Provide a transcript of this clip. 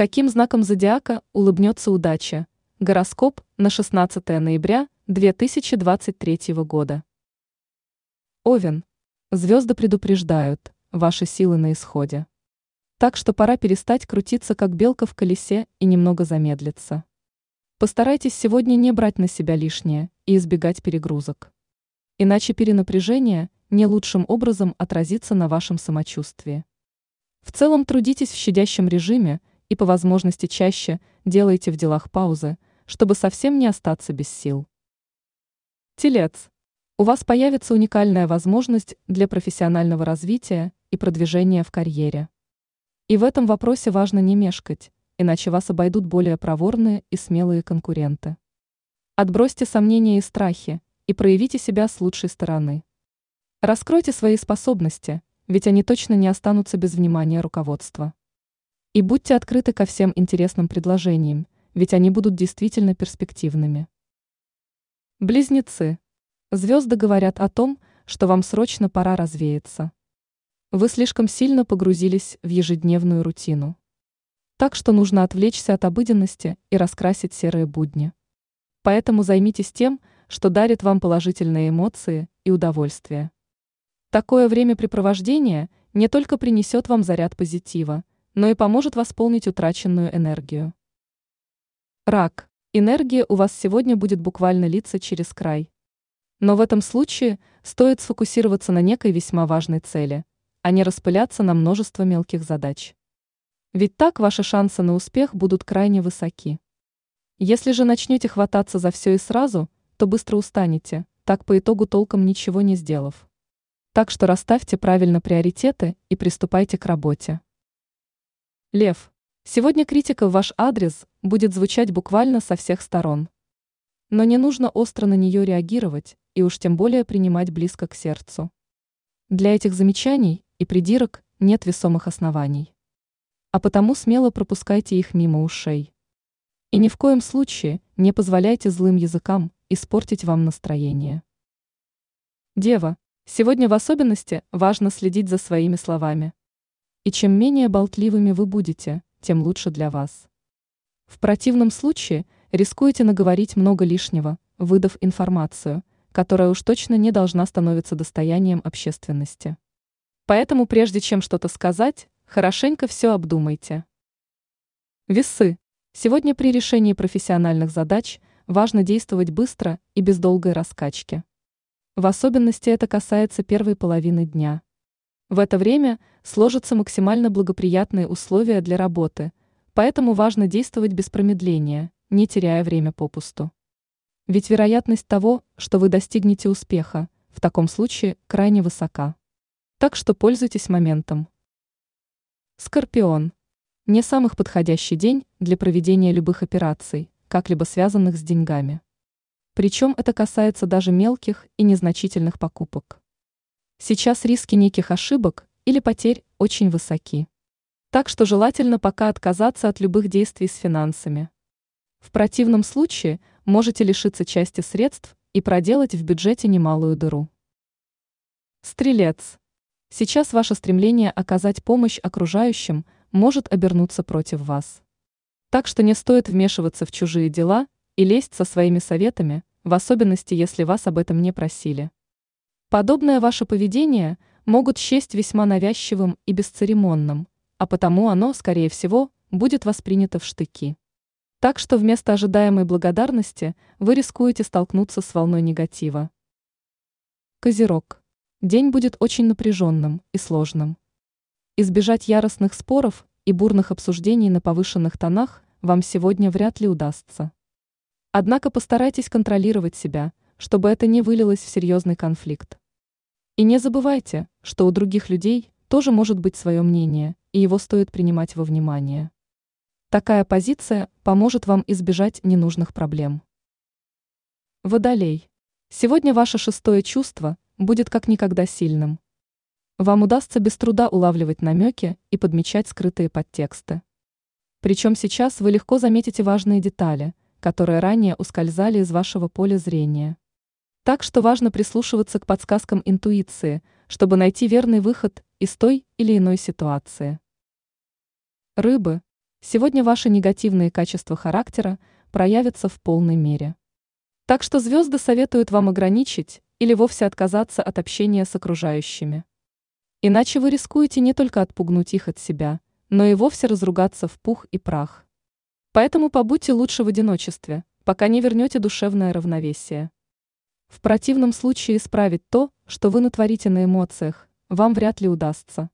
Каким знаком зодиака улыбнется удача? Гороскоп на 16 ноября 2023 года. Овен. Звезды предупреждают, ваши силы на исходе. Так что пора перестать крутиться, как белка в колесе, и немного замедлиться. Постарайтесь сегодня не брать на себя лишнее и избегать перегрузок. Иначе перенапряжение не лучшим образом отразится на вашем самочувствии. В целом трудитесь в щадящем режиме и по возможности чаще делайте в делах паузы, чтобы совсем не остаться без сил. Телец. У вас появится уникальная возможность для профессионального развития и продвижения в карьере. И в этом вопросе важно не мешкать, иначе вас обойдут более проворные и смелые конкуренты. Отбросьте сомнения и страхи и проявите себя с лучшей стороны. Раскройте свои способности, ведь они точно не останутся без внимания руководства. И будьте открыты ко всем интересным предложениям, ведь они будут действительно перспективными. Близнецы. Звезды говорят о том, что вам срочно пора развеяться. Вы слишком сильно погрузились в ежедневную рутину. Так что нужно отвлечься от обыденности и раскрасить серые будни. Поэтому займитесь тем, что дарит вам положительные эмоции и удовольствие. Такое времяпрепровождение не только принесет вам заряд позитива, но и поможет восполнить утраченную энергию. Рак. Энергия у вас сегодня будет буквально литься через край. Но в этом случае стоит сфокусироваться на некой весьма важной цели, а не распыляться на множество мелких задач. Ведь так ваши шансы на успех будут крайне высоки. Если же начнете хвататься за все и сразу, то быстро устанете, так по итогу толком ничего не сделав. Так что расставьте правильно приоритеты и приступайте к работе. Лев. Сегодня критика в ваш адрес будет звучать буквально со всех сторон. Но не нужно остро на нее реагировать и уж тем более принимать близко к сердцу. Для этих замечаний и придирок нет весомых оснований а потому смело пропускайте их мимо ушей. И ни в коем случае не позволяйте злым языкам испортить вам настроение. Дева, сегодня в особенности важно следить за своими словами. И чем менее болтливыми вы будете, тем лучше для вас. В противном случае рискуете наговорить много лишнего, выдав информацию, которая уж точно не должна становиться достоянием общественности. Поэтому прежде чем что-то сказать, Хорошенько все обдумайте. Весы. Сегодня при решении профессиональных задач важно действовать быстро и без долгой раскачки. В особенности это касается первой половины дня. В это время сложатся максимально благоприятные условия для работы, поэтому важно действовать без промедления, не теряя время попусту. Ведь вероятность того, что вы достигнете успеха, в таком случае крайне высока. Так что пользуйтесь моментом. Скорпион. Не самых подходящий день для проведения любых операций, как-либо связанных с деньгами. Причем это касается даже мелких и незначительных покупок. Сейчас риски неких ошибок или потерь очень высоки. Так что желательно пока отказаться от любых действий с финансами. В противном случае можете лишиться части средств и проделать в бюджете немалую дыру. Стрелец. Сейчас ваше стремление оказать помощь окружающим может обернуться против вас. Так что не стоит вмешиваться в чужие дела и лезть со своими советами, в особенности если вас об этом не просили. Подобное ваше поведение могут счесть весьма навязчивым и бесцеремонным, а потому оно, скорее всего, будет воспринято в штыки. Так что вместо ожидаемой благодарности вы рискуете столкнуться с волной негатива. Козерог. День будет очень напряженным и сложным. Избежать яростных споров и бурных обсуждений на повышенных тонах вам сегодня вряд ли удастся. Однако постарайтесь контролировать себя, чтобы это не вылилось в серьезный конфликт. И не забывайте, что у других людей тоже может быть свое мнение, и его стоит принимать во внимание. Такая позиция поможет вам избежать ненужных проблем. Водолей. Сегодня ваше шестое чувство – будет как никогда сильным. Вам удастся без труда улавливать намеки и подмечать скрытые подтексты. Причем сейчас вы легко заметите важные детали, которые ранее ускользали из вашего поля зрения. Так что важно прислушиваться к подсказкам интуиции, чтобы найти верный выход из той или иной ситуации. Рыбы. сегодня ваши негативные качества характера проявятся в полной мере. Так что звезды советуют вам ограничить или вовсе отказаться от общения с окружающими. Иначе вы рискуете не только отпугнуть их от себя, но и вовсе разругаться в пух и прах. Поэтому побудьте лучше в одиночестве, пока не вернете душевное равновесие. В противном случае исправить то, что вы натворите на эмоциях, вам вряд ли удастся.